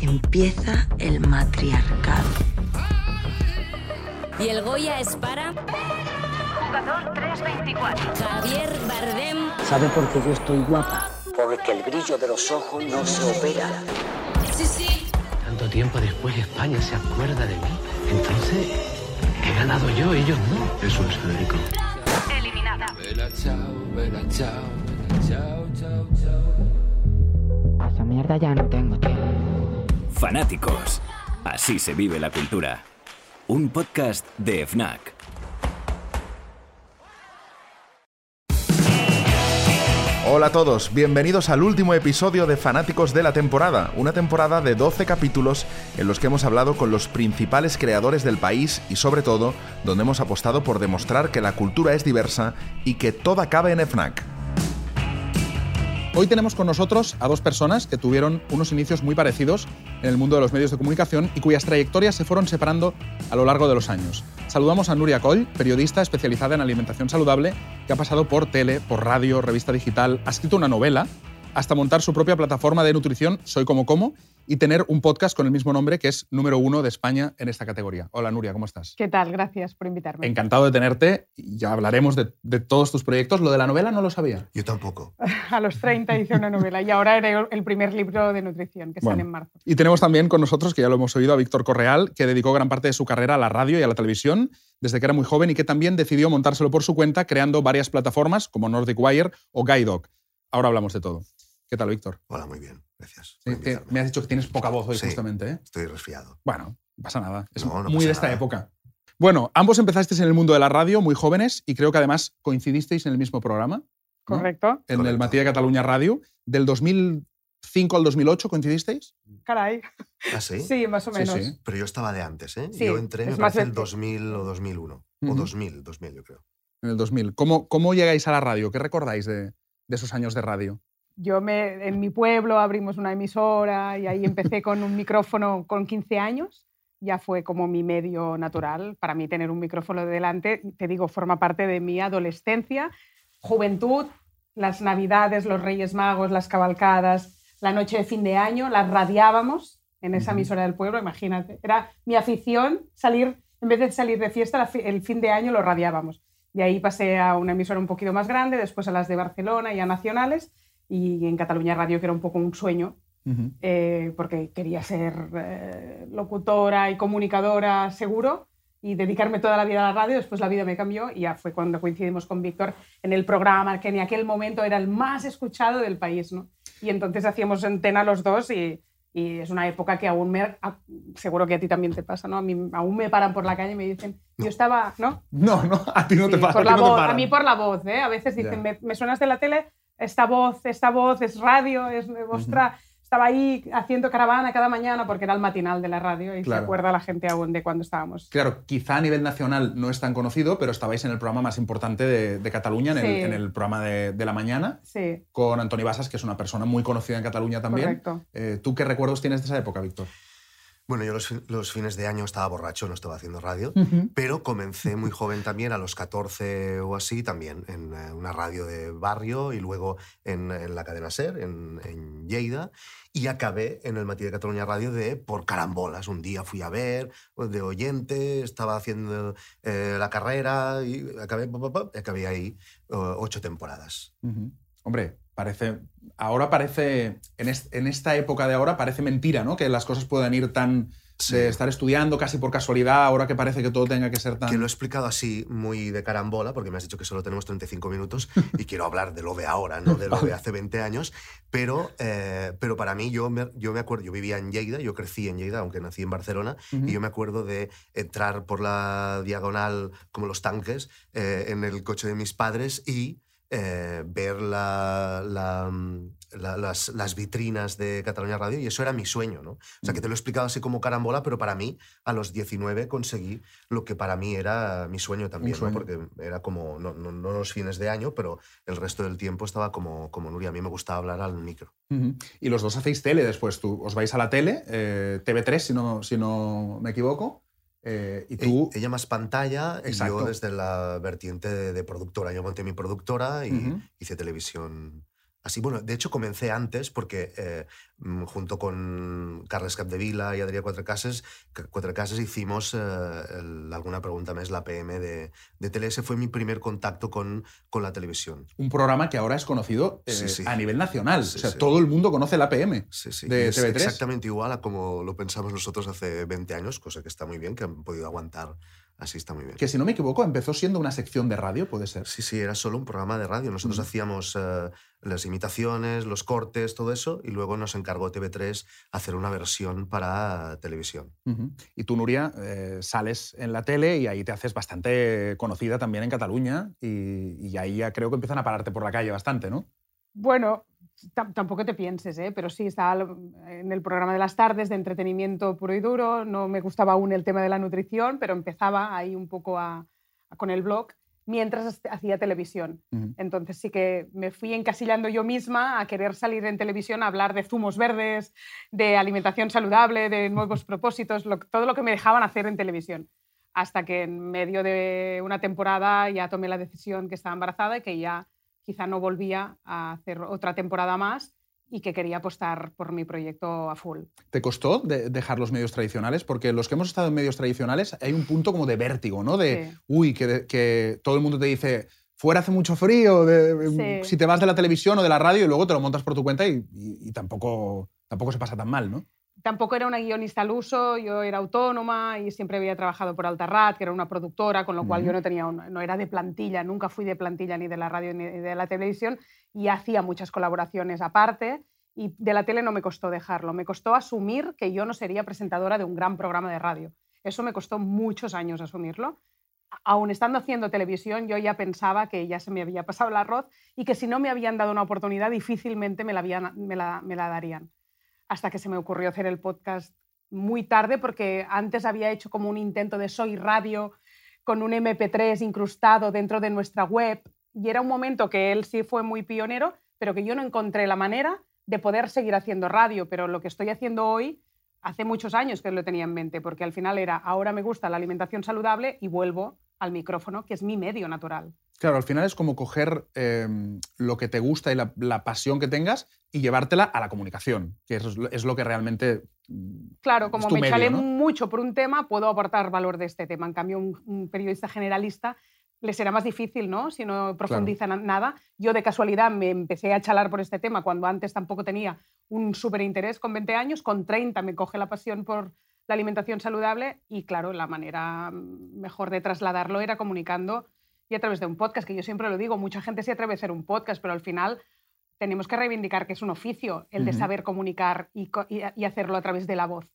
Empieza el matriarcado. Y el Goya es para Jugador 324. Javier Bardem. ¿Sabe por qué yo estoy guapa? Porque el brillo de los ojos no se opera. Sí, sí. Tanto tiempo después España se acuerda de mí. Entonces, he ganado yo, ellos no. Eso es, Federico. Eliminada. A esa mierda ya no tengo tiempo. Fanáticos. Así se vive la cultura. Un podcast de FNAC. Hola a todos, bienvenidos al último episodio de Fanáticos de la temporada, una temporada de 12 capítulos en los que hemos hablado con los principales creadores del país y sobre todo donde hemos apostado por demostrar que la cultura es diversa y que toda cabe en FNAC. Hoy tenemos con nosotros a dos personas que tuvieron unos inicios muy parecidos en el mundo de los medios de comunicación y cuyas trayectorias se fueron separando a lo largo de los años. Saludamos a Nuria Coll, periodista especializada en alimentación saludable, que ha pasado por tele, por radio, revista digital, ha escrito una novela, hasta montar su propia plataforma de nutrición, Soy Como Como, y tener un podcast con el mismo nombre que es número uno de España en esta categoría. Hola Nuria, ¿cómo estás? ¿Qué tal? Gracias por invitarme. Encantado de tenerte ya hablaremos de, de todos tus proyectos. Lo de la novela no lo sabía. Yo tampoco. A los 30 hice una novela y ahora haré el primer libro de nutrición que Bueno. sale en marzo. Y tenemos también con nosotros, que ya lo hemos oído, a Víctor Correal, que dedicó gran parte de su carrera a la radio y a la televisión desde que era muy joven y que también decidió montárselo por su cuenta creando varias plataformas como Nordic Wire o Guidoc. Ahora hablamos de todo. ¿Qué tal, Víctor? Hola, muy bien. Gracias. Sí, que me has dicho que tienes poca voz hoy, Sí. justamente. ¿eh? Estoy resfriado. Bueno, no pasa nada. Es No, no muy de esta nada. época. Bueno, ambos empezasteis en el mundo de la radio muy jóvenes y creo que además coincidisteis en el mismo programa. ¿no? ¿Correcto? En el Correcto. Matí de Cataluña Radio. Del 2005 al 2008 coincidisteis. Caray. ¿Ah, sí? Sí, más o menos. sí. Pero yo estaba de antes, ¿eh? Sí, yo entré, parece, el veces. 2000 o 2001. Ujú. O 2000, 2000 yo creo. En el 2000. ¿Cómo, cómo llegáis a la radio? ¿Qué recordáis de, de esos años de radio? Yo me, en mi pueblo abrimos una emisora y ahí empecé con un micrófono con 15 años. Ya fue como mi medio natural. Para mí tener un micrófono delante, te digo, forma parte de mi adolescencia, juventud, las navidades, los Reyes Magos, las cabalcadas, la noche de fin de año, las radiábamos en esa emisora del pueblo, imagínate. Era mi afición salir, en vez de salir de fiesta, el fin de año lo radiábamos. De ahí pasé a una emisora un poquito más grande, después a las de Barcelona y a nacionales, y en Cataluña Radio, que era un poco un sueño, eh, porque quería ser eh, locutora y comunicadora seguro y dedicarme toda la vida a la radio. Después la vida me cambió y ya fue cuando coincidimos con Víctor en el programa que en aquel momento era el más escuchado del país. ¿no? Y entonces hacíamos antena los dos y, y es una época que aún me... a- seguro que a ti también te pasa, ¿no? A mí aún me paran por la calle y me dicen, yo estaba... ¿no? No, no, a ti no te pasa. por a ti la te voz, paran. a mí por la voz, ¿eh? A veces dicen, me, me suenas de la tele, esta voz, esta voz es radio, es vuestra... Estaba ahí haciendo caravana cada mañana porque era el matinal de la radio y Claro. se acuerda la gente aún de cuando estábamos. Claro, quizá a nivel nacional no es tan conocido, pero estabais en el programa más importante de, de Cataluña, en, el, Sí. en el programa de, de la mañana, Sí, con Antoni Basas, que es una persona muy conocida en Cataluña también. correcto. Eh, ¿Tú qué recuerdos tienes de esa época, Víctor? Bueno, yo los, los fines de año estaba borracho, no estaba haciendo radio, pero comencé muy joven también, a los 14 o así, también en eh, una radio de barrio y luego en, en la cadena SER, en, en Lleida, y acabé en el Matí de Cataluña Radio de por carambolas. Un día fui a ver, de oyente, estaba haciendo eh, la carrera y acabé, pa, y acabé ahí eh, ocho temporadas. Ujú. Hombre, parece. Ahora parece. En, est- en esta época de ahora parece mentira, ¿no? Que las cosas puedan ir tan. Sí. de estar estudiando casi por casualidad, ahora que parece que todo tenga que ser tan. Que lo he explicado así, muy de carambola, porque me has dicho que solo tenemos 35 minutos y quiero hablar de lo de ahora, no de lo de hace 20 años. Pero, eh, pero para mí, yo me, yo me acuerdo, yo vivía en Lleida, yo crecí en Lleida, aunque nací en Barcelona, Ujú. y yo me acuerdo de entrar por la diagonal como los tanques eh, en el coche de mis padres y eh, ver la- la, mm, la- las, las vitrinas de Cataluña Radio y eso era mi sueño, ¿no? O sea, que te lo he explicado así como carambola, pero para mí, a los 19 conseguí lo que para mí era mi sueño también, ¿no? Porque era como, no, no, no los fines de año, pero el resto del tiempo estaba como, como Nuria. A mí me gustaba hablar al micro. Y los dos hacéis tele después. Tú os vais a la tele, eh, TV3, si no, si no me equivoco. Eh, y tú. E- Ella más pantalla y yo desde la vertiente de, de productora. Yo monté mi productora y hice televisión Así, bueno, de hecho comencé antes porque eh, mm, junto con Carles Capdevila y Adrià Cuatrecases, Cuatrecases hicimos eh, el- alguna pregunta más, la PM de, de. Ese fue mi primer contacto con, con la televisión. Un programa que ahora es conocido eh, Sí, sí. a nivel nacional. Sí, o sea, todo el mundo conoce la PM Sí, sí. de es TV3. exactamente igual a como lo pensamos nosotros hace 20 años, cosa que está muy bien, que han podido aguantar así está muy bien. Que si no me equivoco, empezó siendo una sección de radio, puede ser. Sí, sí, era solo un programa de radio. Nosotros hacíamos eh, las imitaciones, los cortes, todo eso, y luego nos encargó TV3 hacer una versión para televisión. Y tú, Nuria, eh, sales en la tele y ahí te haces bastante conocida también en Cataluña y, y ahí ya creo que empiezan a pararte por la calle bastante, ¿no? Bueno, tampoco te pienses, ¿eh? pero sí, estaba en el programa de las tardes de entretenimiento puro y duro. No me gustaba aún el tema de la nutrición, pero empezaba ahí un poco a- a- con el blog mientras hacía televisión. Entonces sí que me fui encasillando yo misma a querer salir en televisión a hablar de zumos verdes, de alimentación saludable, de nuevos propósitos, lo- todo lo que me dejaban hacer en televisión. Hasta que en medio de una temporada ya tomé la decisión que estaba embarazada y que ya quizá no volvía a hacer otra temporada más y que quería apostar por mi proyecto a full. ¿Te costó de- dejar los medios tradicionales? Porque los que hemos estado en medios tradicionales hay un punto como de vértigo, ¿no? De, Sí. uy, que, que todo el mundo te dice, fuera hace mucho frío, de- Sí. si te vas de la televisión o de la radio y luego te lo montas por tu cuenta y, y- y tampoco, tampoco se pasa tan mal, ¿no? Tampoco era una guionista al uso, yo era autónoma y siempre había trabajado por Altarrat, que era una productora, con lo cual yo no, tenía no era de plantilla, nunca fui de plantilla ni de la radio ni de la televisión y hacía muchas colaboraciones aparte y de la tele no me costó dejarlo, me costó asumir que yo no sería presentadora de un gran programa de radio. Eso me costó muchos años asumirlo. Aún estando haciendo televisión, yo ya pensaba que ya se me había pasado el arroz y que si no me habían dado una oportunidad, difícilmente me la, habían- me la- me la darían hasta que se me ocurrió hacer el podcast muy tarde, porque antes había hecho como un intento de Soy Radio con un MP3 incrustado dentro de nuestra web. Y era un momento que él sí fue muy pionero, pero que yo no encontré la manera de poder seguir haciendo radio. Pero lo que estoy haciendo hoy, hace muchos años que lo tenía en mente, porque al final era, ahora me gusta la alimentación saludable y vuelvo al micrófono, que es mi medio natural. Claro, al final es como coger eh, lo que te gusta y la, la pasión que tengas y llevártela a la comunicación, que es, lo- es lo que realmente... mm, Claro, como me ¿no? mucho por un tema, puedo aportar valor de este tema. En cambio, un, un periodista generalista le será más difícil, ¿no? Si no profundiza en nada. Yo de casualidad me empecé a chalar por este tema cuando antes tampoco tenía un súper interés con 20 años, con 30 me coge la pasión por la alimentación saludable y claro, la manera mm, mejor de trasladarlo era comunicando y a través de un podcast, que yo siempre lo digo, mucha gente se atreve a hacer un podcast, pero al final tenemos que reivindicar que es un oficio el de Ujú. saber comunicar y, y- y hacerlo a través de la voz.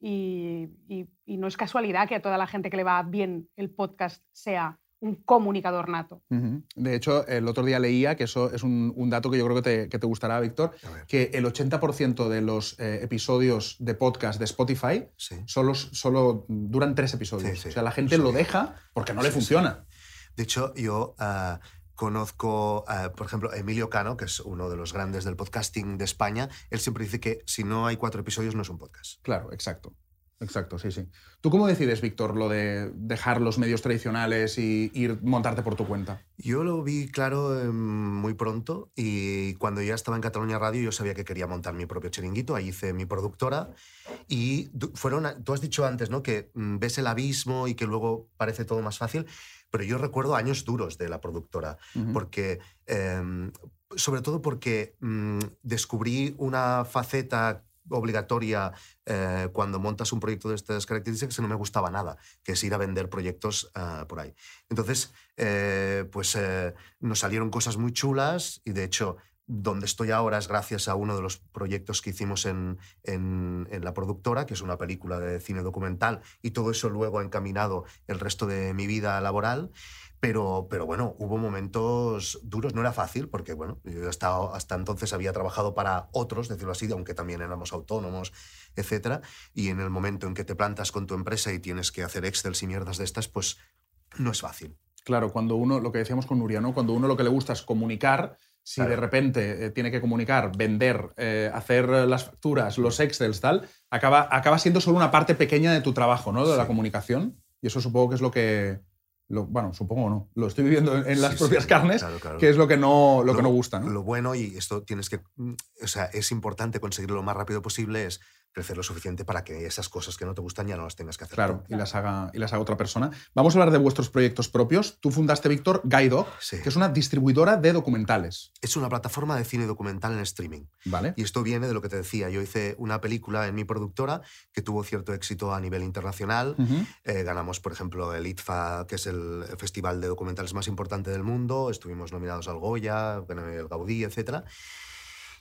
Y, y- y no es casualidad que a toda la gente que le va bien el podcast sea un comunicador nato. Ujú. De hecho, el otro día leía, que eso es un, un dato que yo creo que te, que te gustará, Víctor, que el 80% de los eh, episodios de podcast de Spotify Sí. solo, solo duran tres episodios. Sí, sí. O sea, la gente Sí. lo deja porque no le funciona. De hecho, yo ah, conozco, ah, por ejemplo, Emilio Cano, que es uno de los grandes del podcasting de España. Él siempre dice que si no hay cuatro episodios no es un podcast. Claro, exacto. Exacto, sí, sí. ¿Tú cómo decides, Víctor, lo de dejar los medios tradicionales y ir montarte por tu cuenta? Yo lo vi claro em, muy pronto y cuando ya estaba en Cataluña Radio yo sabía que quería montar mi propio chiringuito, ahí hice mi productora y fueron, a- tú has dicho antes ¿no? que mm, ves el abismo y que luego parece todo más fácil, pero yo recuerdo años duros de la productora, porque, em, sobre todo porque mm, descubrí una faceta obligatoria eh, cuando montas un proyecto de estas características que no me gustaba nada, que es ir a vender proyectos ah, por ahí. Entonces, eh, pues eh, nos salieron cosas muy chulas y de hecho donde estoy ahora es gracias a uno de los proyectos que hicimos en, en- en la productora, que es una película de cine documental, y todo eso luego ha encaminado el resto de mi vida laboral. Pero, pero bueno, hubo momentos duros, no era fácil, porque bueno, yo hasta, hasta entonces había trabajado para otros, decirlo así, aunque también éramos autónomos, etcétera, Y en el momento en que te plantas con tu empresa y tienes que hacer Excel y mierdas de estas, pues no es fácil. Claro, cuando uno, lo que decíamos con Nuria, ¿no? Cuando uno lo que le gusta es comunicar, si Claro. de repente eh, tiene que comunicar, vender, eh, hacer eh, las facturas, los Excels, tal, acaba, acaba siendo solo una parte pequeña de tu trabajo, ¿no? De la comunicación. Y eso supongo que es lo que, lo- bueno, supongo no, lo estoy viviendo en, las Sí, propias sí, carnes, claro, claro. que es lo que no, lo que no gusta. ¿no? Lo bueno, y esto tienes que. mm, O sea, es importante conseguirlo lo más rápido posible, es crecer lo suficiente para que esas cosas que no te gustan ya no las tengas que hacer. Claro, y las, haga, y las haga otra persona. Vamos a hablar de vuestros proyectos propios. Tú fundaste, Víctor, Guide Sí. que es una distribuidora de documentales. Es una plataforma de cine documental en streaming. ¿Vale? Y esto viene de lo que te decía. Yo hice una película en mi productora que tuvo cierto éxito a nivel internacional. Ujú. Eh, ganamos, por ejemplo, el ITFA, que es el festival de documentales más importante del mundo. Estuvimos nominados al Goya, el Gaudí, etc.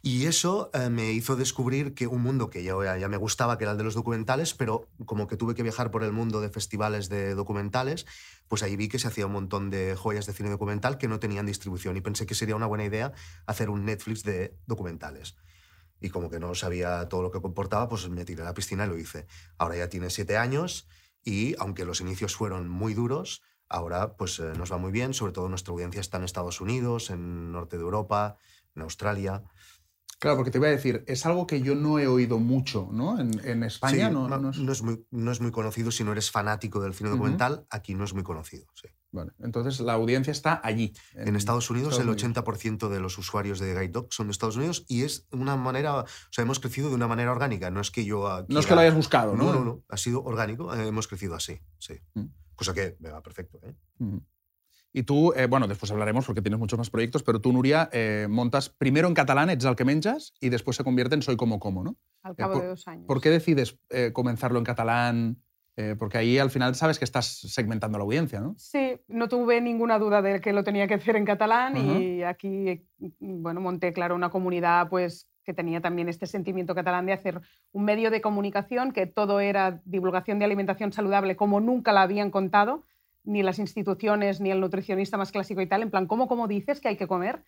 Y eso eh, me hizo descubrir que un mundo que ya, me gustaba, que era el de los documentales, pero como que tuve que viajar por el mundo de festivales de documentales, pues ahí vi que se hacía un montón de joyas de cine documental que no tenían distribución y pensé que sería una buena idea hacer un Netflix de documentales. Y como que no sabía todo lo que comportaba, pues me tiré a la piscina y lo hice. Ahora ya tiene siete años y aunque los inicios fueron muy duros, ahora pues eh, nos va muy bien. Sobre todo nuestra audiencia está en Estados Unidos, en norte de Europa, en Australia. Claro, porque te iba a decir, es algo que yo no he oído mucho, ¿no? En, en España Sí, no, no, no es- muy, no es muy conocido. Si no eres fanático del cine documental, aquí no es muy conocido. sí. Vale, Entonces la audiencia está allí. En, Estados Unidos, Estados el 80% de los usuarios de Guide Dog son de Estados Unidos y es una manera, o sea, hemos crecido de una manera orgánica. No es que yo. No es que lo hayas buscado, ¿no? No, no, no. Ha sido orgánico. eh, hemos crecido así, sí. Mm. Cosa que me va perfecto. ¿eh? Y tú, eh, bueno, después hablaremos porque tienes muchos más proyectos, pero tú, Nuria, eh, montas primero en catalán, Ets el que menjas, y después se convierte en Soy como como, ¿no? Al cabo por- de dos años. ¿Por qué decides eh, comenzarlo en catalán? Eh, porque ahí al final sabes que estás segmentando a la audiencia, ¿no? Sí, no tuve ninguna duda de que lo tenía que hacer en catalán y aquí, bueno, monté, claro, una comunidad pues que tenía también este sentimiento catalán de hacer un medio de comunicación que todo era divulgación de alimentación saludable como nunca la habían contado, ni las instituciones, ni el nutricionista más clásico y tal, en plan, ¿cómo, cómo dices que hay que comer?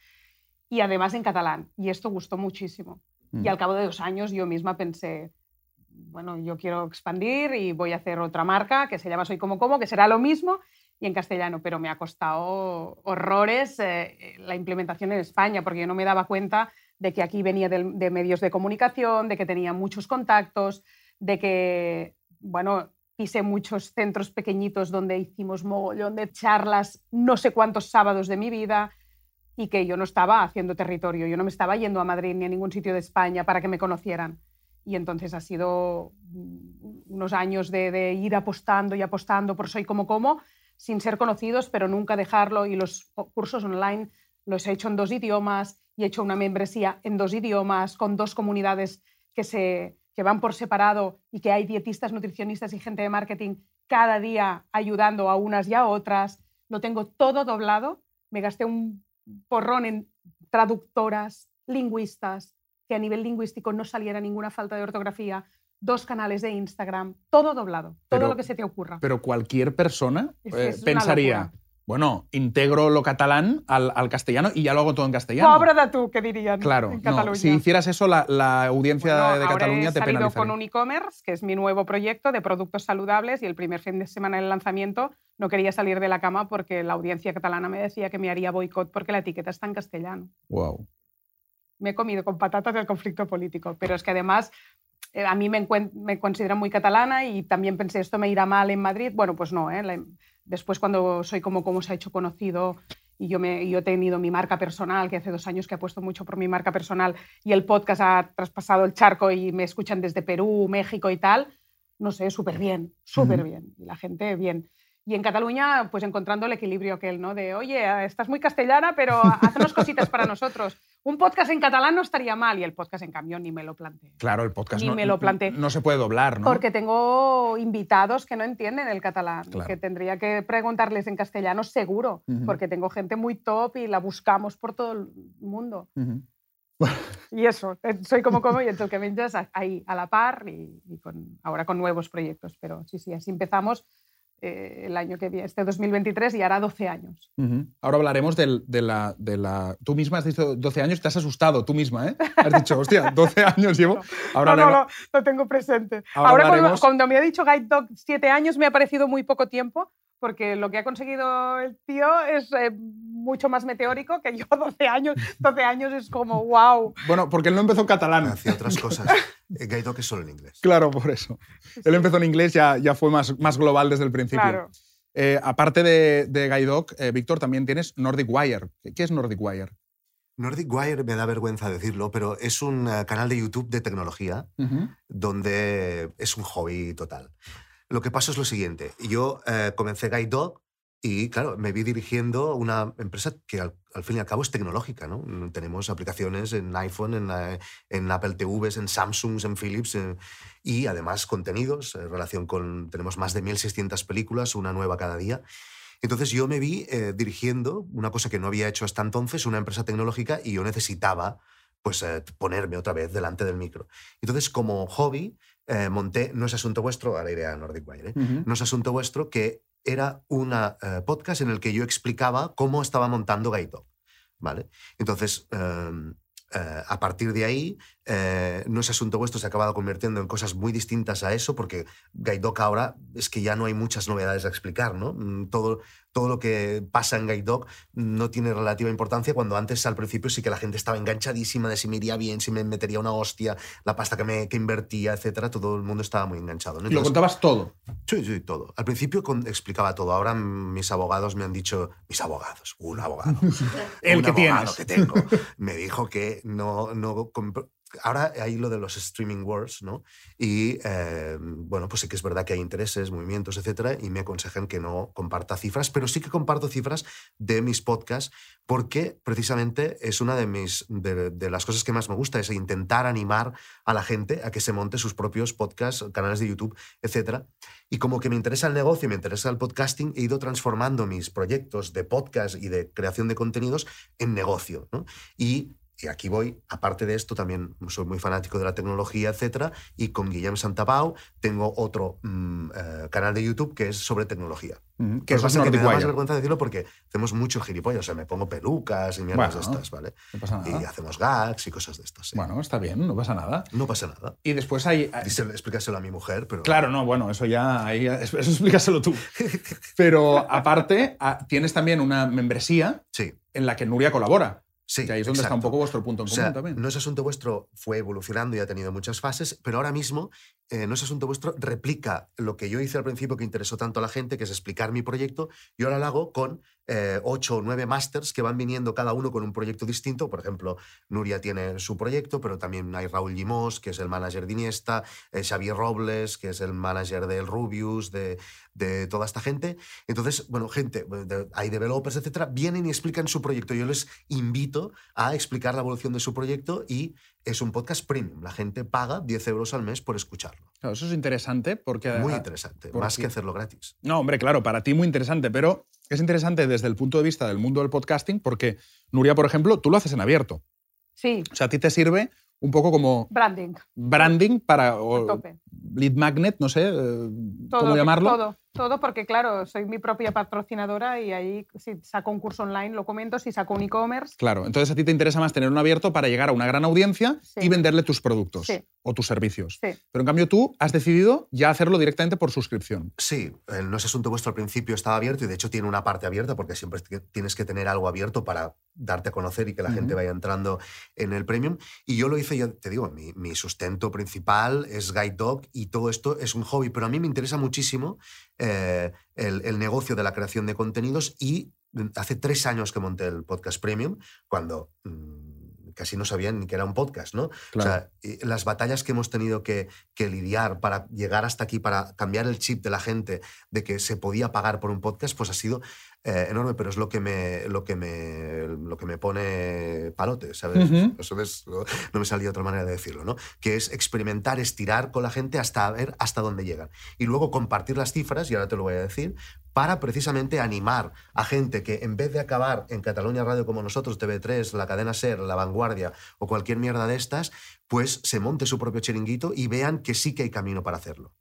Y además en catalán. Y esto gustó muchísimo. Mm. Y al cabo de dos años yo misma pensé, bueno, yo quiero expandir y voy a hacer otra marca que se llama Soy Como Como, que será lo mismo y en castellano, pero me ha costado horrores eh, la implementación en España, porque yo no me daba cuenta de que aquí venía de, medios de comunicación, de que tenía muchos contactos, de que, bueno, pisé muchos centros pequeñitos donde hicimos mogollón de charlas, no sé cuántos sábados de mi vida, y que yo no estaba haciendo territorio, yo no me estaba yendo a Madrid ni a ningún sitio de España para que me conocieran. Y entonces ha sido mm, unos años de, de ir apostando y apostando por Soy Como Como, sin ser conocidos, pero nunca dejarlo. Y los cursos online los he hecho en dos idiomas y he hecho una membresía en dos idiomas, con dos comunidades que, se, que van por separado y que hay dietistas, nutricionistas y gente de marketing cada día ayudando a unas y a otras. Lo tengo todo doblado. Me gasté un porrón en traductoras, lingüistas, que a nivel lingüístico no saliera ninguna falta de ortografía, dos canales de Instagram, todo doblado, todo Pero- lo que se te ocurra. Pero cualquier persona Es- eh, pensaría, locura. Bueno, integro lo catalán al, al castellano y ya lo hago todo en castellano. Pobre de tú, que dirían Claro, en no, Cataluña. si hicieras eso, la, la audiencia Bueno, de ahora Cataluña he te salido penalizaría. con un e-commerce, que es mi nuevo proyecto de productos saludables, y el primer fin de semana del lanzamiento no quería salir de la cama porque la audiencia catalana me decía que me haría boicot porque la etiqueta está en castellano. Wow. me he comido con patatas el conflicto político, pero es que además eh, a mí me, me consideran muy catalana y también pensé, esto me irá mal en Madrid. Bueno, pues no, ¿eh? La- después cuando soy como, como se ha hecho conocido y yo, me, yo he tenido mi marca personal, que hace dos años que apuesto mucho por mi marca personal y el podcast ha traspasado el charco y me escuchan desde Perú, México y tal, no sé, súper bien, súper bien. Y la gente bien. Y en Cataluña, pues encontrando el equilibrio aquel, ¿no? De, oye, estás muy castellana, pero haznos cositas para nosotros. Un podcast en catalán no estaría mal y el podcast, en cambio, ni me lo planteé. Claro, el podcast Ni no, me lo planteé. no se puede doblar, ¿no? Porque tengo invitados que no entienden el catalán, Claro. que tendría que preguntarles en castellano seguro, porque tengo gente muy top y la buscamos por todo el mundo. Ujú. Y eso, eh, soy como como y el que menjas ahí a la par y, y con, ahora con nuevos proyectos. Pero sí, sí, así empezamos eh, el año que viene, este 2023 y hará 12 años. Ahora hablaremos del- de, la, de la... Tú misma has dicho 12 años, te has asustado tú misma, ¿eh? Has dicho, hostia, 12 años llevo. Ahora no, no, hablemos- lo, tengo presente. Ahora Ahora, cuando, hablaremos- cuando me ha dicho Guide Dog 7 años me ha parecido muy poco tiempo, porque lo que ha conseguido el tío es eh, mucho más meteórico que yo 12 años. 12 años es como, wow. Bueno, porque él no empezó en catalán. Hacía otras cosas. Eh, Dog es solo en inglés. Claro, por eso. Él empezó en inglés, ya, ya fue más, más global desde el principio. Claro. Eh, aparte de, de Guide Dog, eh, Víctor, también tienes Nordic Wire. ¿Qué, es Nordic Wire? Nordic Wire me da vergüenza decirlo, pero es un eh, canal de YouTube de tecnología Ujú. donde es un hobby total. Lo que pasa es lo siguiente, yo eh, comencé Guide Dog y claro, me vi dirigiendo una empresa que al, al fin y al cabo es tecnológica, ¿no? Tenemos aplicaciones en iPhone, en, eh, en Apple TVs, en Samsung, en Philips eh, y además contenidos, en relación con, tenemos más de 1.600 películas, una nueva cada día. Entonces yo me vi eh, dirigiendo una cosa que no había hecho hasta entonces, una empresa tecnológica, y yo necesitaba pues eh, ponerme otra vez delante del micro. Entonces, como hobby, eh, monté No es asunto vuestro, ahora iré a Nordic Wire, ¿eh? No es asunto vuestro, que era un podcast en el que yo explicaba cómo estaba montando Gaito. ¿vale? Entonces, em, eh, a partir de ahí, eh, no es asunto vuestro, se ha acabado convirtiendo en cosas muy distintas a eso, porque Gaidoc ahora es que ya no hay muchas novedades a explicar, ¿no? Mm, Todo, todo lo que pasa en Gaidoc no tiene relativa importancia, cuando antes al principio sí que la gente estaba enganchadísima de si me iría bien, si me metería una hostia, la pasta que, me, que invertía, etcétera, todo el mundo estaba muy enganchado. ¿no? Lo contabas todo. Sí, sí, todo. Al principio con- explicaba todo. Ahora mis abogados me han dicho, mis abogados, un abogado, El un que abogado tienes. que tengo, me dijo que no, no Ahora hay lo de los streaming wars, ¿no? Y eh, bueno, pues sí que es verdad que hay intereses, movimientos, etcétera, y me aconsejan que no comparta cifras, pero sí que comparto cifras de mis podcasts, porque precisamente es una de, mis, de las cosas que más me gusta, es intentar animar a la gente a que se monte sus propios podcasts, canales de YouTube, etcétera. Y como que me interesa el negocio y me interesa el podcasting, he ido transformando mis proyectos de podcast y de creación de contenidos en negocio. ¿no? Y, y aquí voy, aparte de esto, también soy muy fanático de la tecnología, etcétera, y con Guillem Santapau tengo otro mm, eh, canal de YouTube que es sobre tecnología. Que es pasa que me da más vergüenza decirlo porque hacemos mucho gilipollas, o sea, me pongo pelucas y mierdas Bueno, de estas, ¿vale? No pasa Y nada. hacemos gags y cosas de estas. sí. Bueno, está bien, no pasa nada. No pasa nada. Y después hay... Díselo- explícaselo a mi mujer, pero... Claro, no, bueno, eso ya, eso explícaselo tú. Pero aparte, tienes también una membresía Sí. en la que Nuria colabora. Sí, que ahí es donde está un poco vuestro punto en O común sea, también. No es asunto vuestro, fue evolucionando y ha tenido muchas fases, pero ahora mismo eh, No es asunto vuestro replica lo que yo hice al principio que interesó tanto a la gente, que es explicar mi proyecto, y ahora lo hago con eh, ocho o nueve masters que van viniendo cada uno con un proyecto distinto. Por ejemplo, Nuria tiene su proyecto, pero también hay Raúl Limós, que es el manager de Iniesta, eh, Xavier Robles, que es el manager del Rubius, de, toda esta gente. Entonces, bueno, gente, de- hay developers, etcétera, vienen y explican su proyecto. Yo les invito a explicar la evolución de su proyecto y es un podcast premium. La gente paga 10 euros al mes por escucharlo. Claro, eso es interesante porque... Muy interesante, ¿por más que hacerlo gratis. No, hombre, claro, para ti muy interesante, pero es interesante desde el punto de vista del mundo del podcasting porque, Nuria, por ejemplo, tú lo haces en abierto. Sí, O sea, a ti te sirve un poco como branding. branding para... a o tope. lead magnet, no sé eh, Todo, cómo llamarlo. Todo, todo, porque claro, soy mi propia patrocinadora y ahí si saco un curso online lo comento, si saco un e-commerce, Claro, entonces a ti te interesa más tener un abierto para llegar a una gran audiencia Sí. y venderle tus productos Sí. o tus servicios. sí. Pero en cambio tú has decidido ya hacerlo directamente por suscripción. Sí, el No es asunto vuestro al principio estaba abierto y de hecho tiene una parte abierta porque siempre tienes que tener algo abierto para darte a conocer y que la gente vaya entrando en el premium. Y yo lo hice, ya te digo, mi, mi sustento principal es Guide Dog y todo esto es un hobby, pero a mí me interesa muchísimo eh, el, el negocio de la creación de contenidos y mm, hace tres años que monté el podcast premium cuando... mm, casi no sabían ni que era un podcast, ¿no? Claro. O sea, las batallas que hemos tenido que, que lidiar para llegar hasta aquí, para cambiar el chip de la gente de que se podía pagar por un podcast, pues ha sido eh, enorme, pero es lo que me, lo que me, lo que me pone palote, ¿sabes? Ujú. Eso es- no, no me salía otra manera de decirlo, ¿no? Que es experimentar, estirar con la gente hasta ver hasta dónde llegan. Y luego compartir las cifras, y ahora te lo voy a decir, para precisamente animar a gente que en vez de acabar en Cataluña Radio como nosotros, TV3, la cadena SER, La Vanguardia o cualquier mierda de estas, pues se monte su propio chiringuito y vean que sí que hay camino para hacerlo.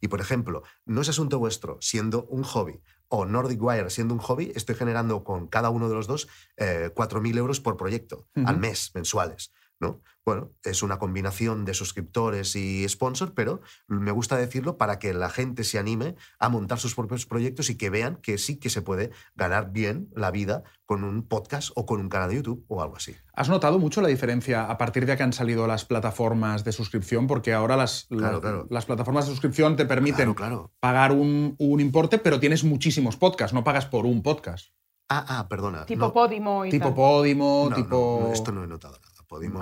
Y por ejemplo, no es asunto vuestro siendo un hobby o Nordic Wire siendo un hobby, estoy generando con cada uno de los dos eh, 4.000 euros por proyecto al mes, mensuales. ¿No? Bueno, es una combinación de suscriptores y sponsor, pero me gusta decirlo para que la gente se anime a montar sus propios proyectos y que vean que sí que se puede ganar bien la vida con un podcast o con un canal de YouTube o algo así. ¿Has notado mucho la diferencia a partir de que han salido las plataformas de suscripción? Porque ahora las, Claro, la- claro. las plataformas de suscripción te permiten Claro, claro. pagar un, un importe, pero tienes muchísimos podcasts, no pagas por un podcast. Ah, ah, perdona. Tipo no. Podimo y Tipo tal. Podimo, No, tipo... no, esto no he notado nada.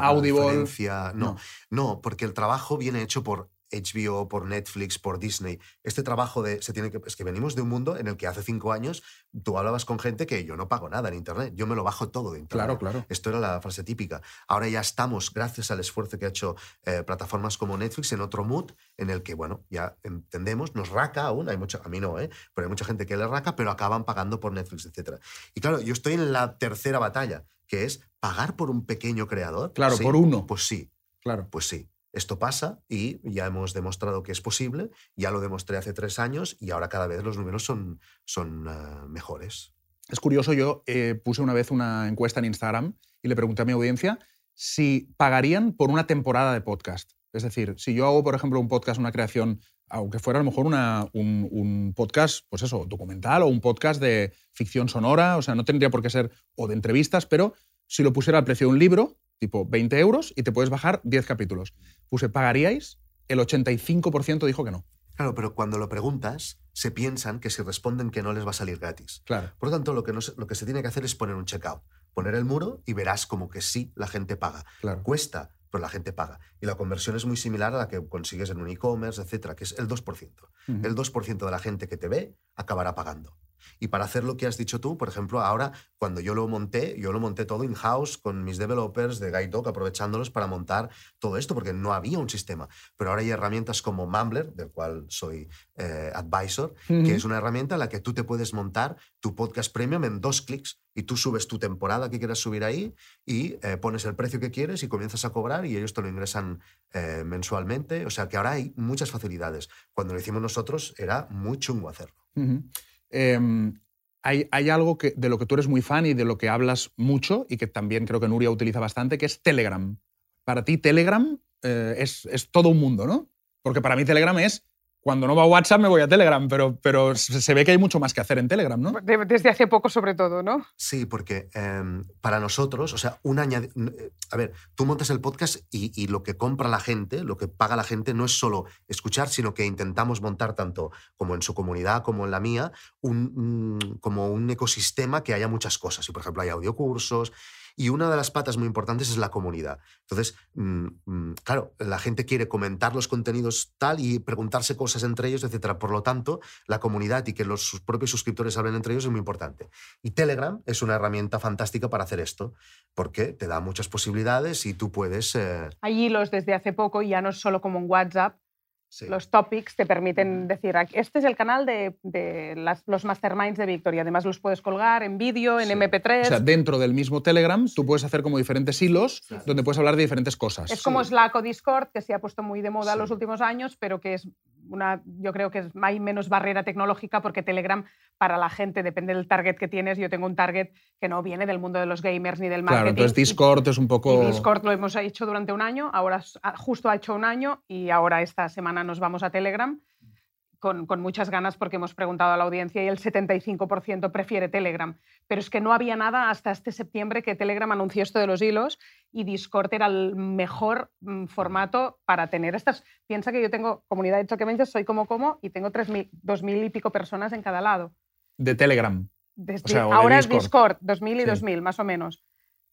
Audible. referencia, No, no, porque el trabajo viene hecho por HBO, por Netflix, por Disney. Este trabajo de se tiene que es que venimos de un mundo en el que hace cinco años tú hablabas con gente que yo no pago nada en internet, yo me lo bajo todo de internet. Claro, claro. Esto era la frase típica. Ahora ya estamos, gracias al esfuerzo que ha hecho eh, plataformas como Netflix, en otro mood en el que, bueno, ya entendemos, nos raca aún, hay mucha, a mí no, ¿eh? pero hay mucha gente que le raca, pero acaban pagando por Netflix, etc. Y claro, yo estoy en la tercera batalla, que es pagar por un pequeño creador. Claro, ¿Sí? por uno. Pues sí, Claro. pues sí. Esto pasa y ya hemos demostrado que es posible, ya lo demostré hace tres años y ahora cada vez los números son, son eh, mejores. Es curioso, yo eh, puse una vez una encuesta en Instagram y le pregunté a mi audiencia si pagarían por una temporada de podcast. Es decir, si yo hago, por ejemplo, un podcast, una creación, aunque fuera a lo mejor una- un, un podcast, pues eso, documental o un podcast de ficción sonora, o sea, no tendría por qué ser o de entrevistas, pero si lo pusiera al precio de un libro, tipo 20 euros, y te puedes bajar 10 capítulos. Puse, ¿pagaríais? El 85% dijo que no. Claro, pero cuando lo preguntas, se piensan que si responden que no les va a salir gratis. Claro. Por lo tanto, lo que, no lo que se tiene que hacer es poner un checkout, poner el muro y verás como que sí, la gente paga. Claro. Cuesta, pero la gente paga. Y la conversión es muy similar a la que consigues en un e-commerce, etcétera, que es el 2%. Ujú. El 2% de la gente que te ve acabará pagando. Y para hacer lo que has dicho tú, por ejemplo, ahora cuando yo lo monté, yo lo monté todo in-house con mis developers de Guide Dog, aprovechándolos para montar todo esto, porque no había un sistema. Pero ahora hay herramientas como Mumbler, del cual soy eh, advisor, que es una herramienta en la que tú te puedes montar tu podcast premium en dos clics y tú subes tu temporada que quieras subir ahí y eh, pones el precio que quieres y comienzas a cobrar y ellos te lo ingresan eh, mensualmente. O sea que ahora hay muchas facilidades. Cuando lo hicimos nosotros era muy chungo hacerlo. Em, hay, algo que, de lo que tú eres muy fan y de lo que hablas mucho y que también creo que Nuria utiliza bastante, que es Telegram. Para ti Telegram eh, es, es todo un mundo, ¿no? Porque para mí Telegram es, cuando no va a WhatsApp me voy a Telegram, pero, pero se ve que hay mucho más que hacer en Telegram, ¿no? De- desde hace poco, sobre todo, ¿no? Sí, porque em, para nosotros, o sea, un n- eh, A ver, tú montas el podcast y, y lo que compra la gente, lo que paga la gente, no es solo escuchar, sino que intentamos montar tanto como en su comunidad como en la mía, un, un- como un ecosistema que haya muchas cosas. Y, por ejemplo, hay audiocursos. Y una de las patas muy importantes es la comunidad. Entonces, mm, mm, claro, la gente quiere comentar los contenidos tal y preguntarse cosas entre ellos, etcétera. Por lo tanto, la comunidad y que los sus propios suscriptores hablen entre ellos es muy importante. Y Telegram es una herramienta fantástica para hacer esto, porque te da muchas posibilidades y tú puedes... eh, Hay hilos desde hace poco ya no es solo como en WhatsApp. Sí. Los topics te permiten decir, "Aquí- este es el canal de, de las- los masterminds de Victoria. Además los puedes colgar en vídeo, en Sí. MP3. O sea, dentro del mismo Telegram tú puedes hacer como diferentes hilos donde puedes hablar de diferentes cosas. Es como Slack o Discord, que se ha puesto muy de moda Sí. los últimos años, pero que es una, yo creo que es- hay menos barrera tecnológica porque Telegram para la gente depende del target que tienes. Yo tengo un target que no viene del mundo de los gamers ni del marketing. Claro, entonces Discord es un poco... Y Discord lo hemos hecho durante un año, ahora ah, justo ha hecho un año y ahora esta semana nos vamos a Telegram con, con muchas ganas porque hemos preguntado a la audiencia y el 75% prefiere Telegram. Pero es que no había nada hasta este septiembre que Telegram anunció esto de los hilos y Discord era el mejor mm, formato para tener estas... Piensa que yo tengo comunidad de Choquemenches, soy como como y tengo 3.000, 2.000 y pico personas en cada lado. De Telegram. Desde- O sea, o de ahora Discord. es Discord, 2000 y Sí. 2000 más o menos,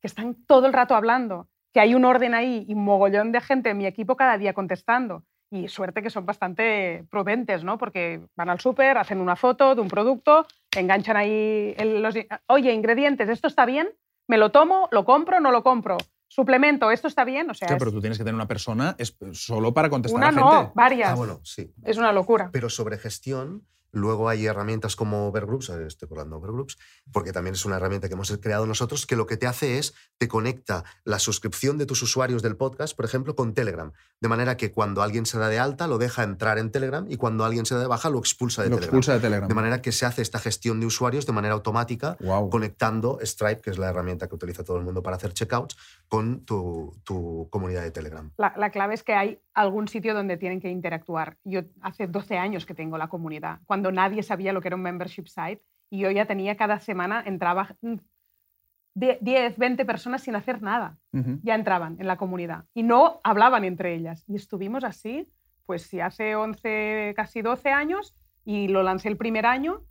que están todo el rato hablando, que hay un orden ahí y un mogollón de gente en mi equipo cada día contestando. Y suerte que son bastante prudentes, ¿no? Porque van al súper, hacen una foto de un producto, enganchan ahí el- los... Oye, ingredientes, ¿esto está bien? ¿Me lo tomo? ¿Lo compro? ¿No lo compro? ¿Suplemento? ¿Esto está bien? O sea, Sí, es pero tú tienes que tener una persona es- solo para contestar una a gente. no, varias. Ah, bueno, sí. Es una locura. Pero sobre gestión, Luego hay herramientas como Overgroups, eh, estoy colando Overgroups, porque también es una herramienta que hemos creado nosotros, que lo que te hace es, te conecta la suscripción de tus usuarios del podcast, por ejemplo, con Telegram. De manera que cuando alguien se da de alta, lo deja entrar en Telegram y cuando alguien se da de baja, lo expulsa de, Lo Telegram. expulsa de Telegram. De manera que se hace esta gestión de usuarios de manera automática, Wow. conectando Stripe, que es la herramienta que utiliza todo el mundo para hacer checkouts, con tu, tu comunidad de Telegram. La, la clave es que hay algún sitio donde tienen que interactuar. Yo hace 12 años que tengo la comunidad, cuando nadie sabía lo que era un membership site y yo ya tenía cada semana, entraba mm, die- 10, 20 personas sin hacer nada. Ya entraban en la comunidad y no hablaban entre ellas. Y estuvimos así, pues si hace 11, casi 12 años y lo lancé el primer año,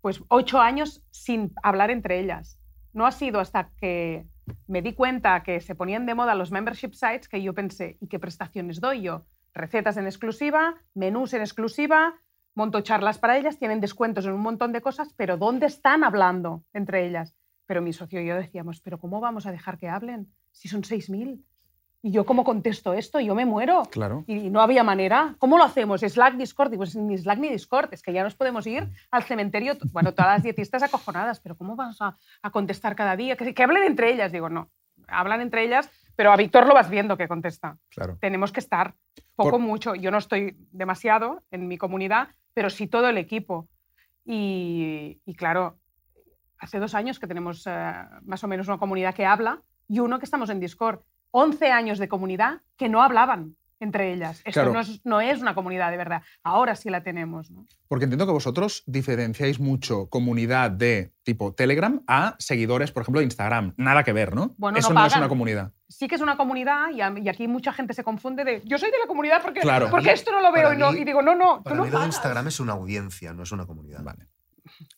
pues 8 años sin hablar entre ellas. No ha sido hasta que me di cuenta que se ponían de moda los membership sites que yo pensé, ¿y qué prestaciones doy yo? Recetas en exclusiva, menús en exclusiva, monto charlas para ellas, tienen descuentos en un montón de cosas, pero ¿dónde están hablando entre ellas? Pero mi socio y yo decíamos, ¿pero cómo vamos a dejar que hablen si son 6.000? ¿Y yo cómo contesto esto? Yo me muero. Claro. Y no había manera. ¿Cómo lo hacemos? Slack, Discord. Digo, "Pues ni Slack ni Discord. Es que ya nos podemos ir al cementerio. Bueno, todas las dietistas acojonadas, pero ¿cómo vamos a, a contestar cada día? Que, que hablen entre ellas. Digo, no. Hablan entre ellas, pero a Víctor lo vas viendo que contesta. Claro. Tenemos que estar. Poco, Por- mucho. Yo no estoy demasiado en mi comunidad, pero sí todo el equipo. Y, claro, hace dos años que tenemos eh, más o menos una comunidad que habla y uno que estamos en Discord. 11 años de comunidad que no hablaban entre ellas. Esto Claro. no, es, no es una comunidad de verdad. Ahora sí la tenemos. ¿no? Porque entiendo que vosotros diferenciáis mucho comunidad de tipo Telegram a seguidores, por ejemplo, de Instagram. Nada que ver, ¿no? Bueno, Eso no no, es una comunidad. Sí que es una comunidad y, a- y aquí mucha gente se confunde de yo soy de la comunidad porque, Claro. porque esto no lo veo y, no, mí- y digo, no, no, tú Para no mí lo de pagas. Instagram es una audiencia, no es una comunidad. Vale.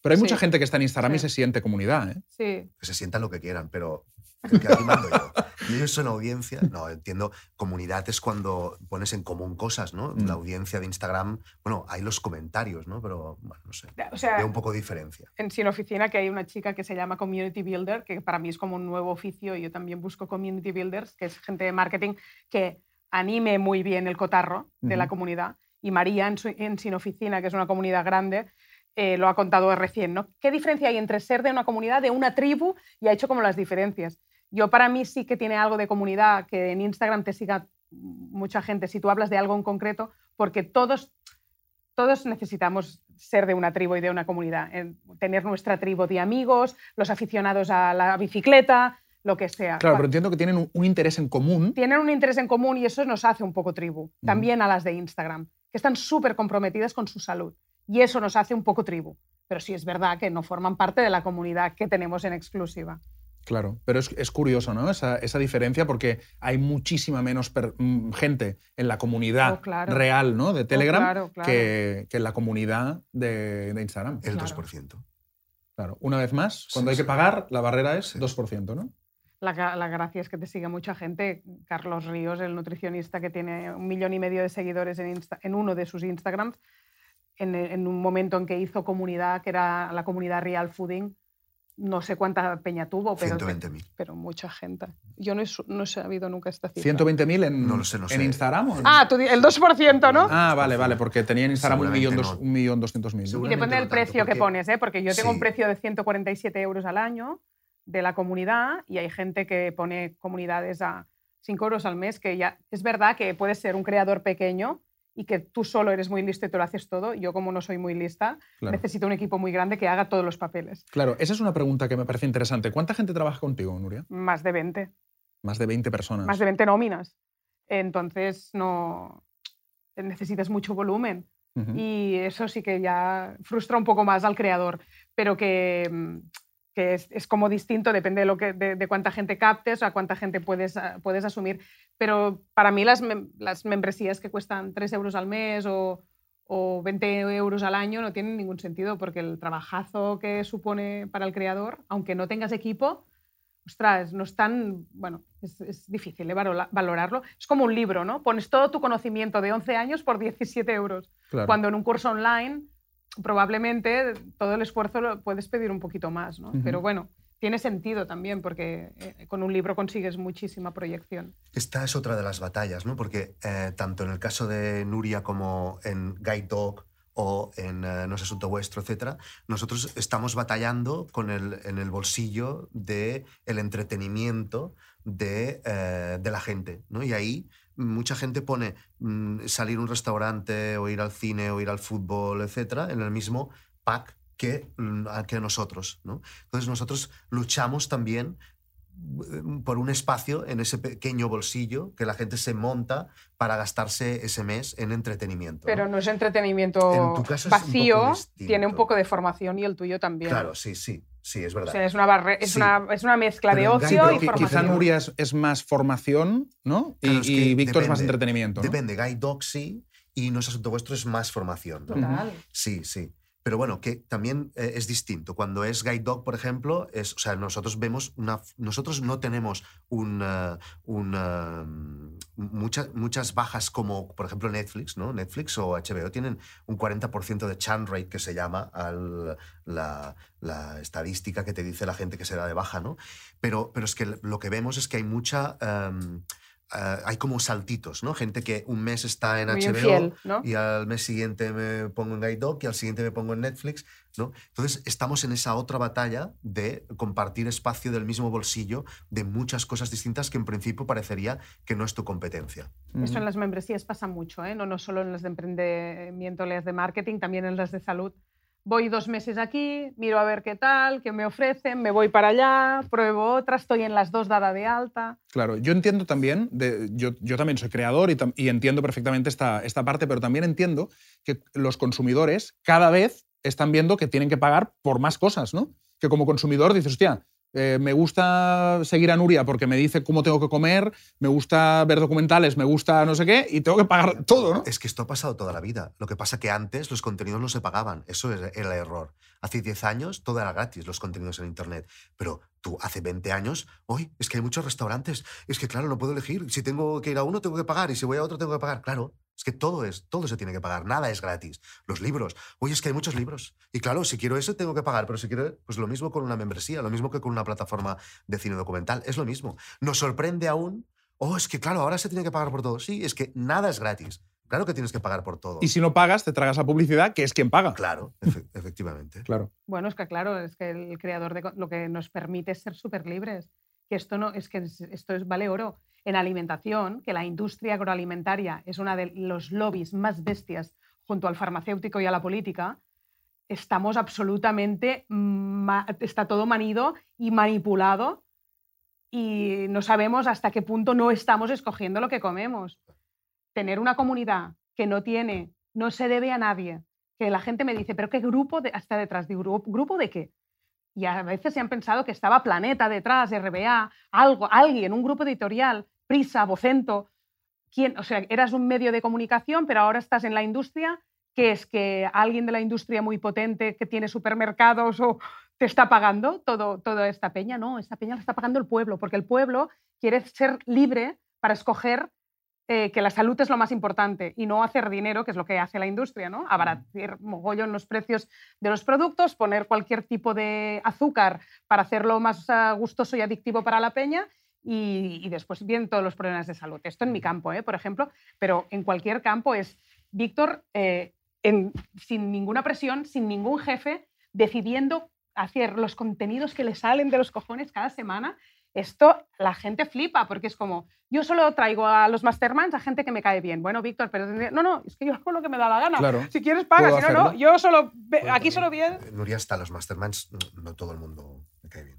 Pero hay mucha Sí. gente que está en Instagram y Sí. se siente comunidad, ¿eh? Sí. Que se sientan lo que quieran, pero que aquí mando yo. Y ellos son audiencia. No, entiendo. Comunidad es cuando pones en común cosas, ¿no? Mm. La audiencia de Instagram, bueno, hay los comentarios, ¿no? Pero, bueno, no sé. O sea, Veo un poco diferencia. en Sin Oficina que hay una chica que se llama Community Builder, que para mí es como un nuevo oficio. Yo también busco Community Builders, que es gente de marketing que anime muy bien el cotarro de la comunidad. Y María en, su- en Sin Oficina, que es una comunidad grande, eh, lo ha contado recién. ¿no? ¿Qué diferencia hay entre ser de una comunidad, de una tribu? Y ha hecho como las diferencias. Yo para mí sí que tiene algo de comunidad, que en Instagram te siga mucha gente si tú hablas de algo en concreto, porque todos todos necesitamos ser de una tribu y de una comunidad, en tener nuestra tribu de amigos, los aficionados a la bicicleta, lo que sea. Claro, pero entiendo que tienen un, un interés en común. Tienen un interés en común y eso nos hace un poco tribu. También a las de Instagram, que están súper comprometidas con su salud. Y eso nos hace un poco tribu. Pero sí es verdad que no forman parte de la comunidad que tenemos en exclusiva. Claro, pero es, es curioso, ¿no? Esa, esa diferencia porque hay muchísima menos per- mm, gente en la comunidad Oh, claro. real, ¿no? De Telegram claro, claro. Que, que en la comunidad de, de Instagram. El Claro. 2%. Claro, una vez más, cuando Sí, hay que pagar, la barrera es Sí. 2%, ¿no? La, la gracia es que te sigue mucha gente. Carlos Ríos, el nutricionista que tiene un millón y medio de seguidores en, Insta- en uno de sus Instagrams, en, en un momento en que hizo comunidad, que era la comunidad Real Fooding, no sé cuánta peña tuvo, pero, 120.000. pero mucha gente. Yo no he, no he sabido nunca esta cifra. 120.000 en, No lo sé, no en sé. Instagram. ¿o no? Ah, tú el 2%, ¿no? Ah, vale, vale, porque tenía en Instagram un millón, Seguramente dos- no. un millón doscientos mil. Y Seguramente depende del precio que porque- pones, ¿eh? porque yo tengo un Sí. precio de 147 euros al año de la comunidad y hay gente que pone comunidades a 5 euros al mes, que ya es verdad que puedes ser un creador pequeño y que tú solo eres muy listo y te lo haces todo. Yo como no soy muy lista, Claro. necesito un equipo muy grande que haga todos los papeles. Claro, esa es una pregunta que me parece interesante. ¿Cuánta gente trabaja contigo, Nuria? Más de 20, Más de 20 personas. más de 20 nóminas. Entonces no necesitas mucho volumen. Y eso sí que ya frustra un poco más al creador, pero que, mm, que es, es como distinto, depende de, lo que, de, de cuánta gente captes o a cuánta gente puedes, ah, puedes asumir. Pero para mí las, mem- las membresías que cuestan 3 euros al mes o, o 20 euros al año no tienen ningún sentido, porque el trabajazo que supone para el creador, aunque no tengas equipo, ostras, no es tan, bueno, es, es difícil ¿eh? valorarlo. Es como un libro, ¿no? Pones todo tu conocimiento de 11 años por 17 euros. Claro. Cuando en un curso online probablemente todo el esfuerzo lo puedes pedir un poquito más, ¿no? Pero bueno, tiene sentido también porque eh, con un libro consigues muchísima proyección. Esta es otra de las batallas, ¿no? Porque eh, tanto en el caso de Nuria como en Guide Dog o en eh, No es asunto vuestro, etcétera, nosotros estamos batallando con el, en el bolsillo del el entretenimiento de, eh, de la gente. ¿no? Y ahí mucha gente pone mm, salir a un restaurante o ir al cine o ir al fútbol, etcétera, en el mismo pack que, mm, que nosotros. ¿no? Entonces nosotros luchamos también mm, por un espacio en ese pequeño bolsillo que la gente se monta para gastarse ese mes en entretenimiento. Pero no es entretenimiento En tu caso es un vacío, distinto. tiene un poco de formación y el tuyo también. Claro, sí, sí, sí, es O verdad. sea, es una, barre- es Sí. una, es una mezcla de Pero ocio Guy y Qui- Quizá formación. Nuria es, es más formación, ¿no? Y, Claro, es que y Víctor es más entretenimiento. ¿no? Depende, Guy Dog sí y No es asunto vuestro es más formación. ¿no? Total. Sí, sí. Pero bueno, que también eh, es distinto. Cuando es Guide Dog, por ejemplo, es, o sea, nosotros vemos una, nosotros no tenemos un, eh, eh, muchas, bajas como, por ejemplo, Netflix, ¿no? Netflix o HBO tienen un 40% de churn rate que se llama al, la, la estadística que te dice la gente que se da de baja, ¿no? Pero, pero es que lo que vemos es que hay mucha... em, eh, hay como saltitos, ¿no? Gente que un mes está en Muy HBO infiel, ¿no? y al mes siguiente me pongo en Guide Dog y al siguiente me pongo en Netflix, ¿no? Entonces estamos en esa otra batalla de compartir espacio del mismo bolsillo de muchas cosas distintas que en principio parecería que no es tu competencia. Eso en las membresías pasa mucho, ¿eh? no, no solo en las de emprendimiento, las de marketing, también en las de salud. Voy dos meses aquí, miro a ver qué tal, qué me ofrecen, me voy para allá, pruebo otra, estoy en las dos dada de alta. Claro, yo entiendo también, yo, yo también soy creador y, y entiendo perfectamente esta, esta parte, pero también entiendo que los consumidores cada vez están viendo que tienen que pagar por más cosas, ¿no? Que como consumidor dices, hostia, eh, me gusta seguir a Nuria porque me dice cómo tengo que comer, me gusta ver documentales, me gusta no sé qué, y tengo que pagar todo, ¿no? Es que esto ha pasado toda la vida. Lo que pasa que antes los contenidos no se pagaban. Eso es el error. Hace 10 años todo era gratis, los contenidos en Internet. Pero tú, hace 20 años, hoy es que hay muchos restaurantes. Es que, claro, no puedo elegir. Si tengo que ir a uno, tengo que pagar. Y si voy a otro, tengo que pagar. Claro, es que todo es, todo se tiene que pagar. Nada es gratis. Los libros. Oye, es que hay muchos libros. Y claro, si quiero eso, tengo que pagar. Pero si quiero, pues lo mismo con una membresía, lo mismo que con una plataforma de cine documental. Es lo mismo. Nos sorprende aún. Oh, es que claro, ahora se tiene que pagar por todo. Sí, es que nada es gratis. Claro que tienes que pagar por todo. Y si no pagas, te tragas la publicidad, que es quien paga. Claro, efe- efectivamente. Claro. Bueno, es que claro, es que el creador de lo que nos permite es ser súper libres. Esto no es que es- esto es vale oro. En alimentación, que la industria agroalimentaria es una de los lobbies más bestias junto al farmacéutico y a la política, estamos absolutamente está todo manido y manipulado y no sabemos hasta qué punto no estamos escogiendo lo que comemos. Tener una comunidad que no tiene, no se debe a nadie, que la gente me dice, pero ¿qué grupo de- está detrás? ¿grupo, ¿grupo de qué? Y a veces se han pensado que estaba Planeta detrás, RBA, algo, alguien, un grupo editorial, Prisa, Vocento. ¿Quién? O sea, eras un medio de comunicación, pero ahora estás en la industria, que es que alguien de la industria muy potente que tiene supermercados o te está pagando todo, toda esta peña. No, esta peña la está pagando el pueblo, porque el pueblo quiere ser libre para escoger eh, que la salud es lo más importante y no hacer dinero, que es lo que hace la industria, ¿no? Abaratar mogollón los precios de los productos, poner cualquier tipo de azúcar para hacerlo más ah, gustoso y adictivo para la peña y, y después vienen todos los problemas de salud. Esto en mi campo, ¿eh? por ejemplo, pero en cualquier campo es Víctor eh, en- sin ninguna presión, sin ningún jefe, decidiendo hacer los contenidos que le salen de los cojones cada semana. Esto la gente flipa porque es como, yo solo traigo a los masterminds a gente que me cae bien. Bueno, Víctor, pero no, no, es que yo hago lo que me da la gana. Claro. Si quieres paga, si no, no. Yo solo, aquí solo bien. Nuria está, los masterminds, no, todo el mundo cae bien.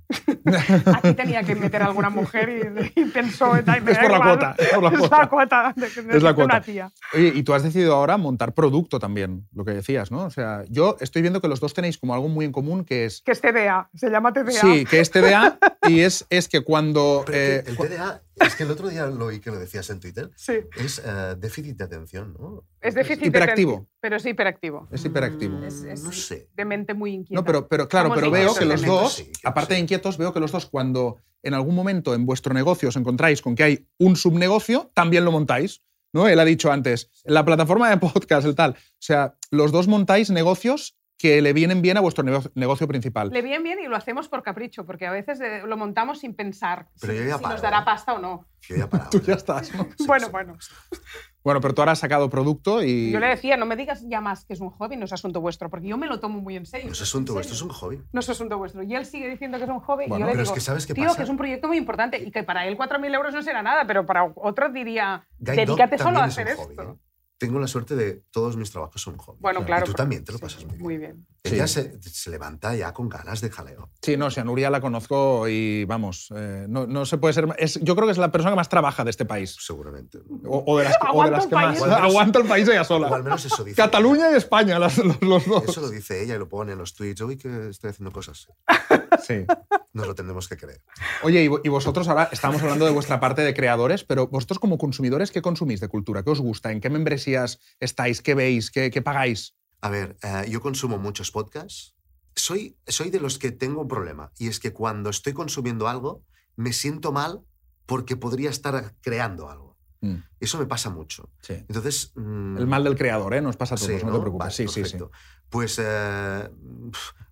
Aquí tenía que meter a alguna mujer y, y pensó, "Ay, me Es por la igual". cuota, es por la Es cuota. la cuota de, de- Es la de una cuota. tía. Oye, y tú has decidido ahora montar producto también, lo que decías, ¿no? O sea, yo estoy viendo que los dos tenéis como algo muy en común que es... Que es TDA, se llama TDA. Sí, que es TDA y es, es que cuando... Pero eh, que el TDA, es que el otro día lo oí que lo decías en Twitter, Sí, es eh, déficit de atención, ¿no? es déficit de Hiperactivo. atención, pero es hiperactivo. es hiperactivo. Es, es No sé. de mente muy inquieta. No, pero, pero claro, pero veo que los de dos, sí, aparte de inquietos, veo que los dos cuando en algún momento en vuestro negocio os encontráis con que hay un subnegocio, también lo montáis. ¿no? Él ha dicho antes, la plataforma de podcast, el tal. O sea, los dos montáis negocios que le vienen bien a vuestro nego- negocio principal. Le bien bien y lo hacemos por capricho, porque a veces eh, lo montamos sin pensar Pero si, yo ya si paro, nos dará ¿eh? pasta o no. Yo ya parado. Tú ¿eh? ya estás, ¿no? Sí, bueno, sí. bueno. Bueno, pero tú ahora has sacado producto y... Yo le decía, no me digas ya más que es un hobby, no es asunto vuestro, porque yo me lo tomo muy en serio. No es asunto ¿En vuestro, es un hobby. No es asunto vuestro. Y él sigue diciendo que es un hobby Bueno, y yo le pero digo, es que ¿sabes qué tío, pasa? que es un proyecto muy importante y que para él 4.000 euros no será nada, pero para otro diría, dedícate solo a es hacer hobby, esto. ¿eh? Tengo la suerte de todos mis trabajos son hobby. Bueno, Claro. Y tú también te lo sí, pasas muy bien. Muy bien. Ella Sí. se, se levanta ya con ganas de jaleo. Sí, no, si a Nuria la conozco y vamos, eh, no, no se puede ser... Es, yo creo que es la persona que más trabaja de este país. Seguramente. O, o de las, que- o de las que más. país. Menos- Aguanta el país ella sola. O al menos eso dice. Cataluña y España, las- los, los ella. dos. Eso lo dice ella y lo pone en los tweets. Uy, que estoy haciendo cosas. Sí. Nos lo tendremos que creer. Oye, y, vo- y vosotros ahora estamos hablando de vuestra parte de creadores, pero vosotros como consumidores, ¿qué consumís de cultura? ¿Qué os gusta? ¿En qué membresías estáis? ¿Qué veis? ¿Qué, qué pagáis? A ver, eh, yo consumo muchos podcasts. Soy, soy de los que tengo un problema. Y es que cuando estoy consumiendo algo, me siento mal porque podría estar creando algo. Mm, Eso me pasa mucho. sí. Entonces. mm, El mal del creador, ¿eh? Nos pasa a todos, Sí, no, te preocupes. Vale, sí, sí, sí. perfecto. Pues eh,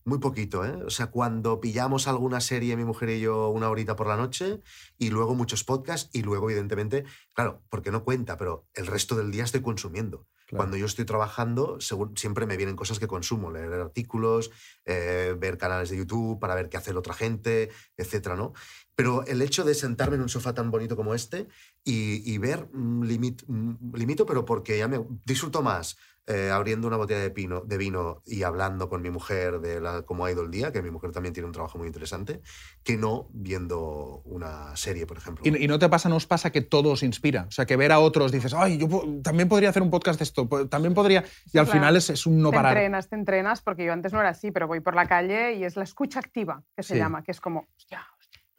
muy poquito, ¿eh? O sea, cuando pillamos alguna serie, mi mujer y yo, una horita por la noche, y luego muchos podcasts, y luego, evidentemente, claro, porque no cuenta, pero el resto del día estoy consumiendo. Cuando yo estoy trabajando, siempre me vienen cosas que consumo, leer artículos, eh, ver canales de YouTube para ver qué hace la otra gente, etcétera, ¿no? Pero el hecho de sentarme en un sofá tan bonito como este y, ver, mm, limit- mm, limito, pero porque ya me disfruto más eh, abriendo una botella de, pino, de vino y hablando con mi mujer de la, cómo ha ido el día, que mi mujer también tiene un trabajo muy interesante, que no viendo una serie, por ejemplo. Y, y no te pasa, no os pasa que todo os inspira. O sea, que ver a otros dices, ay, yo también podría hacer un podcast de esto, po- también podría. Y al claro. final es, es un no te parar. entrenas, te entrenas, porque yo antes no era así, pero voy por la calle y es la escucha activa, que se Sí. llama, que es como, hostia,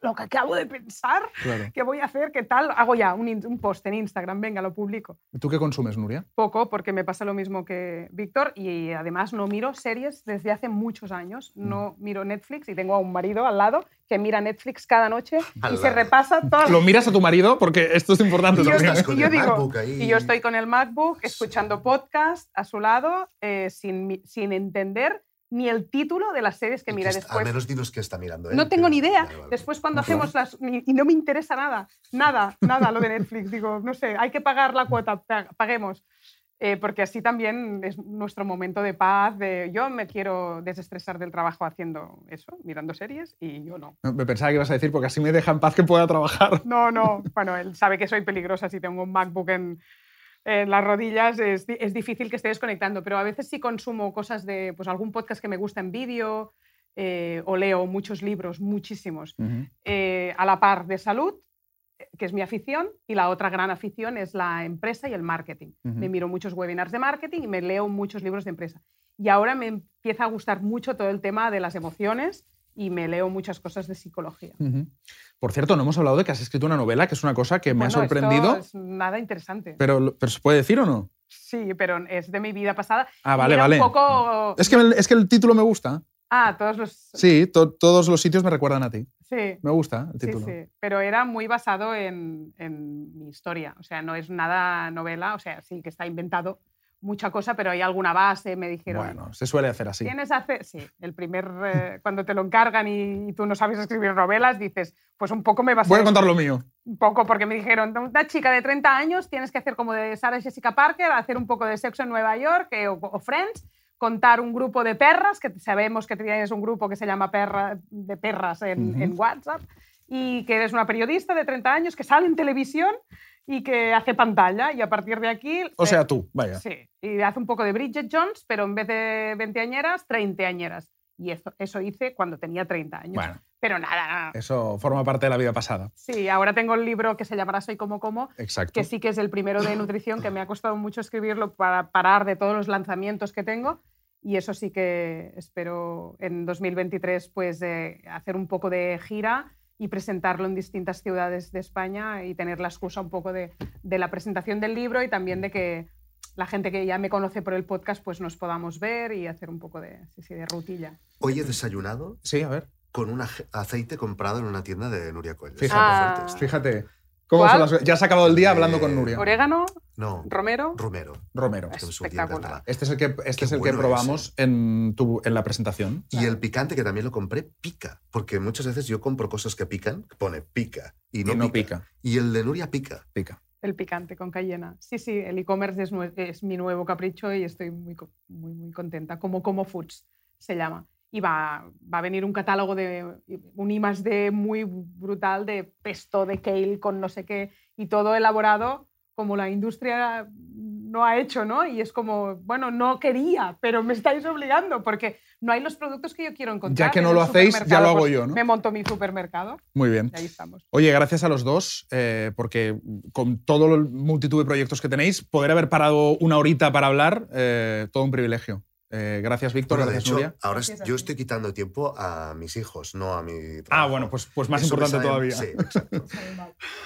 lo que acabo de pensar, Claro. ¿qué voy a hacer? ¿Qué tal? Hago ya un, in- un post en Instagram, venga, lo publico. ¿Tú qué consumes, Nuria? Poco, porque me pasa lo mismo que Víctor y además no miro series desde hace muchos años. Mm. No miro Netflix y tengo a un marido al lado que mira Netflix cada noche Al y se lado. repasa todas Lo miras a tu marido porque esto es importante y yo, también. estás ¿eh? con y yo digo, y yo estoy con el MacBook escuchando podcast a su lado eh, sin, sin entender ni el título de las series que mira después. Al menos dinos qué está mirando. él, No tengo ni idea. Vale, vale. Después cuando Claro. hacemos las... Y no me interesa nada, nada, nada lo de Netflix. Digo, no sé, hay que pagar la cuota, pa- paguemos. Eh, porque así también es nuestro momento de paz, de yo me quiero desestresar del trabajo haciendo eso, mirando series, y yo no. No, Me pensaba que ibas a decir, porque así me deja en paz que pueda trabajar. No, no. Bueno, él sabe que soy peligrosa si tengo un MacBook en, en las rodillas, es, es difícil que esté desconectando, pero a veces sí consumo cosas de pues, algún podcast que me gusta en vídeo eh, o leo muchos libros, muchísimos, eh, a la par de salud, eh, que es mi afición, y la otra gran afición es la empresa y el marketing. Me miro muchos webinars de marketing y me leo muchos libros de empresa. Y ahora me empieza a gustar mucho todo el tema de las emociones y me leo muchas cosas de psicología. Ujú. Por cierto, no hemos hablado de que has escrito una novela, que es una cosa que me ha Bueno, esto sorprendido. es nada interesante. Pero, pero ¿se puede decir o no? Sí, pero es de mi vida pasada. Ah, Y vale, era vale. Un poco... Es que, el, es que el título me gusta. Ah, todos los... Sí, to- todos los sitios me recuerdan a ti. Sí, Me gusta el sí, título. sí. Pero era muy basado en, en mi historia. O sea, no es nada novela. O sea, sí que está inventado mucha cosa, pero hay alguna base. Me dijeron... Bueno, se suele hacer así. Tienes hace... Sí, el primer... eh, cuando te lo encargan y, y tú no sabes escribir novelas, dices, pues un poco me. Voy a contar lo mío. Un poco, porque me dijeron, una chica de 30 años tienes que hacer como de Sarah Jessica Parker, hacer un poco de sexo en Nueva York eh, o, o Friends, contar un grupo de perras, que sabemos que tienes un grupo que se llama perra, de perras en, en WhatsApp, y que eres una periodista de 30 años que sale en televisión y que hace pantalla, y a partir de aquí... O sea, tú, vaya. Sí, y hace un poco de Bridget Jones, pero en vez de 20 añeras, 30 añeras. Y eso, eso hice cuando tenía 30 años. Bueno, Pero nada, nada. eso forma parte de la vida pasada. Sí, ahora tengo el libro que se llamará Soy como como, Exacto. que sí que es el primero de nutrición, que me ha costado mucho escribirlo para parar de todos los lanzamientos que tengo. Y eso sí que espero en 2023 pues, eh, hacer un poco de gira y presentarlo en distintas ciudades de España y tener la excusa un poco de, de la presentación del libro y también de que la gente que ya me conoce por el podcast pues nos podamos ver y hacer un poco de, sí, sí, de rutilla. Hoy he desayunado Sí, a ver. con un aceite comprado en una tienda de Nuria Coelho. Ah. Fíjate. ¿Cómo ¿Cuál? son las- Ya se ha acabado el día hablando Eh, con Nuria. Orégano, No, romero. Romero. Romero. que me Espectacular. Este es el que, este Qué es el que bueno probamos en, tu, en la presentación. Y el picante, que también lo compré, pica. Porque muchas veces yo compro cosas que pican, que pone pica y no, Y no pica. pica. Y el de Nuria pica. Pica. El picante con cayena. Sí, sí, el e-commerce es, nue- es mi nuevo capricho y estoy muy, co- muy, muy contenta. Como Como Foods se llama. Y va, va a venir un catálogo de un I más D muy brutal de pesto, de kale con no sé qué y todo elaborado como la industria no ha hecho, ¿no? Y es como, bueno, no quería, pero me estáis obligando porque no hay los productos que yo quiero encontrar. Ya que no el lo hacéis, ya lo hago Pues yo, ¿no? Me monto mi supermercado Muy bien. y ahí estamos. Oye, gracias a los dos, eh, porque con todo la multitud de proyectos que tenéis, poder haber parado una horita para hablar, eh, todo un privilegio. Eh, gracias, Víctor. Bueno, de gracias, hecho, Nuria. ahora Gracias yo estoy quitando tiempo a mis hijos, no a mi Ah, trabajo. bueno, pues, pues más Eso importante sabe- todavía. Sí, exacto.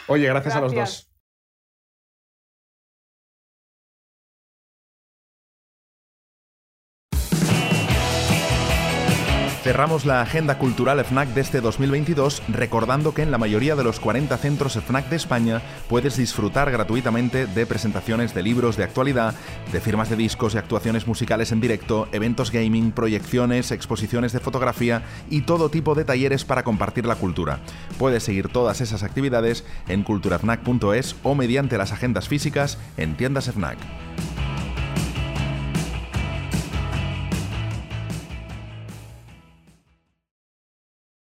Oye, gracias, a los Gracias. dos. Cerramos la agenda cultural FNAC de este 2022 recordando que en la mayoría de los 40 centros FNAC de España puedes disfrutar gratuitamente de presentaciones de libros de actualidad, de firmas de discos y actuaciones musicales en directo, eventos gaming, proyecciones, exposiciones de fotografía y todo tipo de talleres para compartir la cultura. Puedes seguir todas esas actividades en culturafnac.es o mediante las agendas físicas en tiendas FNAC.